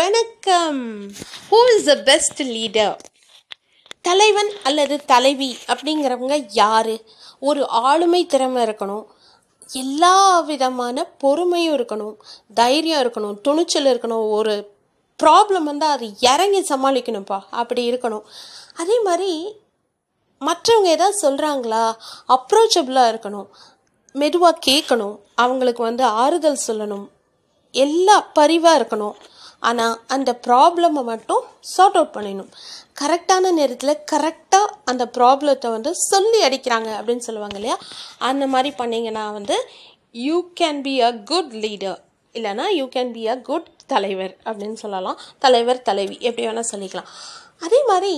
வணக்கம். Who is the best leader தலைவன் அல்லது தலைவி அப்படிங்கிறவங்க யார்? ஒரு ஆளுமை திறமை இருக்கணும். எல்லா விதமான பொறுமையும் இருக்கணும். தைரியம் இருக்கணும். துணிச்சல் இருக்கணும். ஒரு ப்ராப்ளம் வந்தால் அது இறங்கி சமாளிக்கணும்ப்பா. அப்படி இருக்கணும். அதே மாதிரி மற்றவங்க ஏதாவது சொல்கிறாங்களா அப்ரோச்சபிளாக இருக்கணும். மெதுவாக கேட்கணும். அவங்களுக்கு வந்து ஆறுதல் சொல்லணும். எல்லா பரிவாக இருக்கணும். ஆனால் அந்த ப்ராப்ளமை மட்டும் சார்ட் அவுட் பண்ணிடணும். கரெக்டான நேரத்தில் கரெக்டாக அந்த ப்ராப்ளத்தை வந்து சொல்லி அடிக்கிறாங்க அப்படின்னு சொல்லுவாங்க இல்லையா? அந்த மாதிரி பண்ணிங்கன்னா வந்து you can be a good leader இல்லைனா you can be a good தலைவர் அப்படின்னு சொல்லலாம். தலைவர் தலைவி எப்படி வேணால் சொல்லிக்கலாம். அதே மாதிரி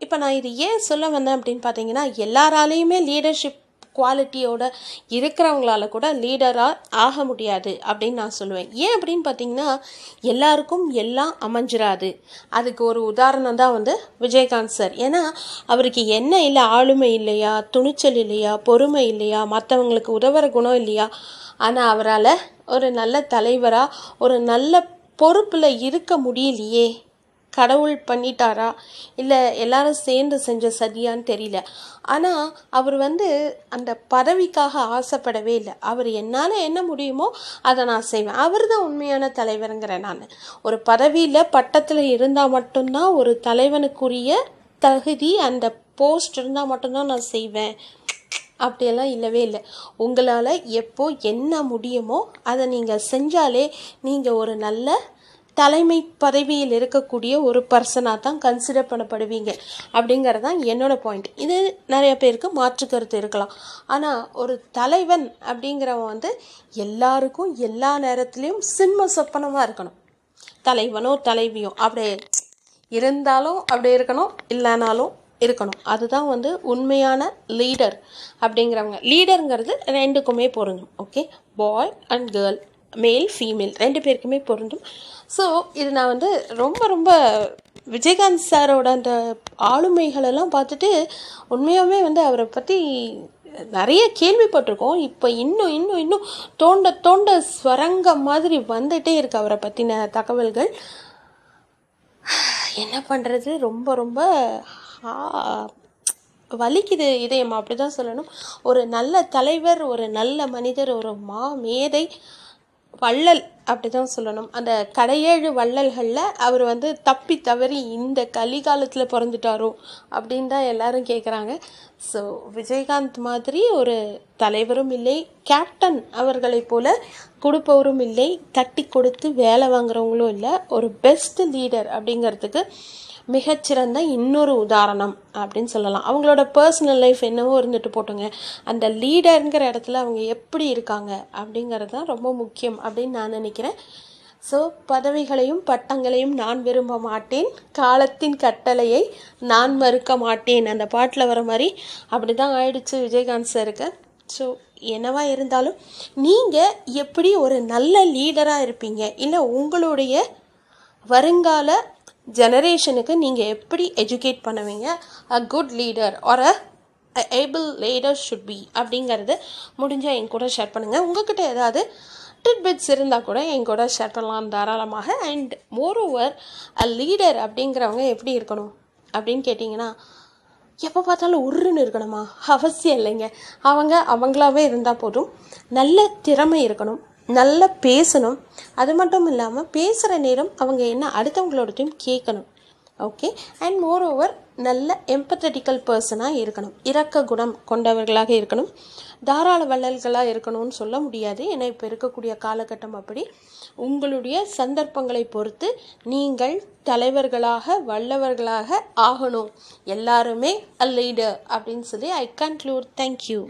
இப்போ நான் இது ஏன் சொல்ல வந்தேன் அப்படின்னு பார்த்தீங்கன்னா எல்லாராலேயுமே லீடர்ஷிப் குவாலிட்டியோட இருக்கிறவங்களால கூட லீடராக ஆக முடியாது அப்படின்னு நான் சொல்லுவேன். ஏன் அப்படின்னு பார்த்தீங்கன்னா எல்லாருக்கும் எல்லாம் அமைஞ்சிராது. அதுக்கு ஒரு உதாரணம் தான் வந்து விஜயகாந்த் சார். ஏன்னா அவருக்கு என்ன இல்லை ஆளுமை இல்லையா துணிச்சல் இல்லையா பொறுமை இல்லையா மற்றவங்களுக்கு உதவுற குணம் இல்லையா ஆனால் அவரால் ஒரு நல்ல தலைவராக ஒரு நல்ல பொறுப்பில் இருக்க முடியலையே. கடவுள் பண்ணிட்டாரா? இல்லை எல்லாரும் சேர்ந்து செஞ்ச சதியான்னு தெரியல. ஆனால் அவர் வந்து அந்த பதவிக்காக ஆசைப்படவே இல்லை. அவர் என்னால் என்ன முடியுமோ அதை நான் செய்வேன். அவர் தான் உண்மையான தலைவருங்கிறேன் நான். ஒரு பதவியில் பட்டத்தில் இருந்தால் மட்டும்தான் ஒரு தலைவனுக்குரிய தகுதி அந்த போஸ்ட் இருந்தால் மட்டும்தான் நான் செய்வேன். அப்படியெல்லாம் இல்லவே இல்லை. உங்களால் எப்போ என்ன முடியுமோ அதை நீங்கள் செஞ்சாலே நீங்கள் ஒரு நல்ல தலைமை பதவியில் இருக்கக்கூடிய ஒரு பர்சனாக தான் கன்சிடர் பண்ணப்படுவீங்க. அப்படிங்கிறது தான் என்னோட பாயிண்ட் இது நிறைய பேருக்கு மாற்று கருத்து இருக்கலாம். ஆனால் ஒரு தலைவன் அப்படிங்கிறவன் வந்து எல்லாருக்கும் எல்லா நேரத்துலேயும் சிம்ம சொப்பனமாக இருக்கணும். தலைவனோ தலைவியோ அப்படியே இருந்தாலும் அப்படி இருக்கணும் இல்லைனாலும் இருக்கணும். அதுதான் வந்து உண்மையான லீடர் அப்படிங்கிறவங்க. லீடருங்கிறது ரெண்டுக்குமே பொருந்தும். Okay boy and girl male female ரெண்டு பேருக்குமே பொருந்தும். ஸோ இது நான் வந்து ரொம்ப ரொம்ப விஜயகாந்த் சாரோட அந்த ஆளுமைகளெல்லாம் பார்த்துட்டு உண்மையாகவே வந்து அவரை பற்றி நிறைய கேள்விப்பட்டிருக்கோம். இப்போ இன்னும் இன்னும் இன்னும் தோண்ட தோண்ட ஸ்வரங்க மாதிரி வந்துட்டே இருக்கு அவரை பற்றின தகவல்கள். என்ன பண்ணுறது ரொம்ப ரொம்ப வலிக்குது இதயம்? அப்படி தான் சொல்லணும். ஒரு நல்ல தலைவர் ஒரு நல்ல மனிதர் ஒரு மா மேதை வள்ளல். அப்படி தான் சொல்லணும். அந்த கடையேழு வள்ளல்களில் அவர் வந்து தப்பி தவறி இந்த கலிகாலத்தில் பிறந்துட்டாரோ அப்படின்னு தான் எல்லாரும் கேட்குறாங்க ஸோ விஜயகாந்த் மாதிரி ஒரு தலைவரும் இல்லை கேப்டன் அவர்களைப் போல கொடுப்பவரும் இல்லை தட்டி கொடுத்து வேலை வாங்குறவங்களும் இல்லை ஒரு பெஸ்ட் லீடர் அப்படிங்கிறதுக்கு மிகச்சிறந்த இன்னொரு உதாரணம் அப்படின்னு சொல்லலாம். அவங்களோட பர்சனல் லைஃப் என்னவோ இருந்துட்டு போட்டுங்க. அந்த லீடருங்கிற இடத்துல அவங்க எப்படி இருக்காங்க அப்படிங்கிறது தான் ரொம்ப முக்கியம் அப்படின்னு நான் நினைக்கிறேன். ஸோ பதவிகளையும் பட்டங்களையும் நான் விரும்ப மாட்டேன். காலத்தின் கட்டளையை நான் மறுக்க மாட்டேன். அந்த பாட்டில் வர மாதிரி அப்படி தான் ஆயிடுச்சு விஜயகாந்த் சாருக்கு ஸோ என்னவா இருந்தாலும் நீங்கள் எப்படி ஒரு நல்ல லீடராக இருப்பீங்க? இல்லை உங்களுடைய வருங்கால ஜெனரேஷனுக்கு நீங்கள் எப்படி எஜுகேட் பண்ணுவீங்க? A good leader or a able leader should be அப்படிங்கிறது முடிஞ்சால் என் கூட ஷேர் பண்ணுங்கள் உங்ககிட்ட ஏதாவது டிட்பிட்ஸ் இருந்தால் கூட என் கூட ஷேர் பண்ணலாம் தாராளமாக and moreover a leader அப்படிங்கிறவங்க எப்படி இருக்கணும் அப்படின்னு கேட்டிங்கன்னா எப்போ பார்த்தாலும் உருன்னு இருக்கணுமா? அவசியம் இல்லைங்க. அவங்க அவங்களாவே இருந்தால் போதும். நல்ல திறமை இருக்கணும். நல்லா பேசணும். அது மட்டும் இல்லாமல் பேசுகிற நேரம் அவங்க என்ன அடுத்தவங்களோடத்தையும் கேட்கணும். ஓகே அண்ட் மோர் ஓவர் நல்ல எம்பத்தட்டிக்கல் பர்சனாக இருக்கணும். இரக்க குணம் கொண்டவர்களாக இருக்கணும். தாராள வள்ளல்களாக இருக்கணும்னு சொல்ல முடியாது. ஏன்னா இப்போ இருக்கக்கூடிய காலகட்டம் அப்படி. உங்களுடைய சந்தர்ப்பங்களை பொறுத்து நீங்கள் தலைவர்களாக வல்லவர்களாக ஆகணும். எல்லாருமே அ லீடர் அப்படின்னு சொல்லி ஐ கன்க்ளூட் தேங்க்யூ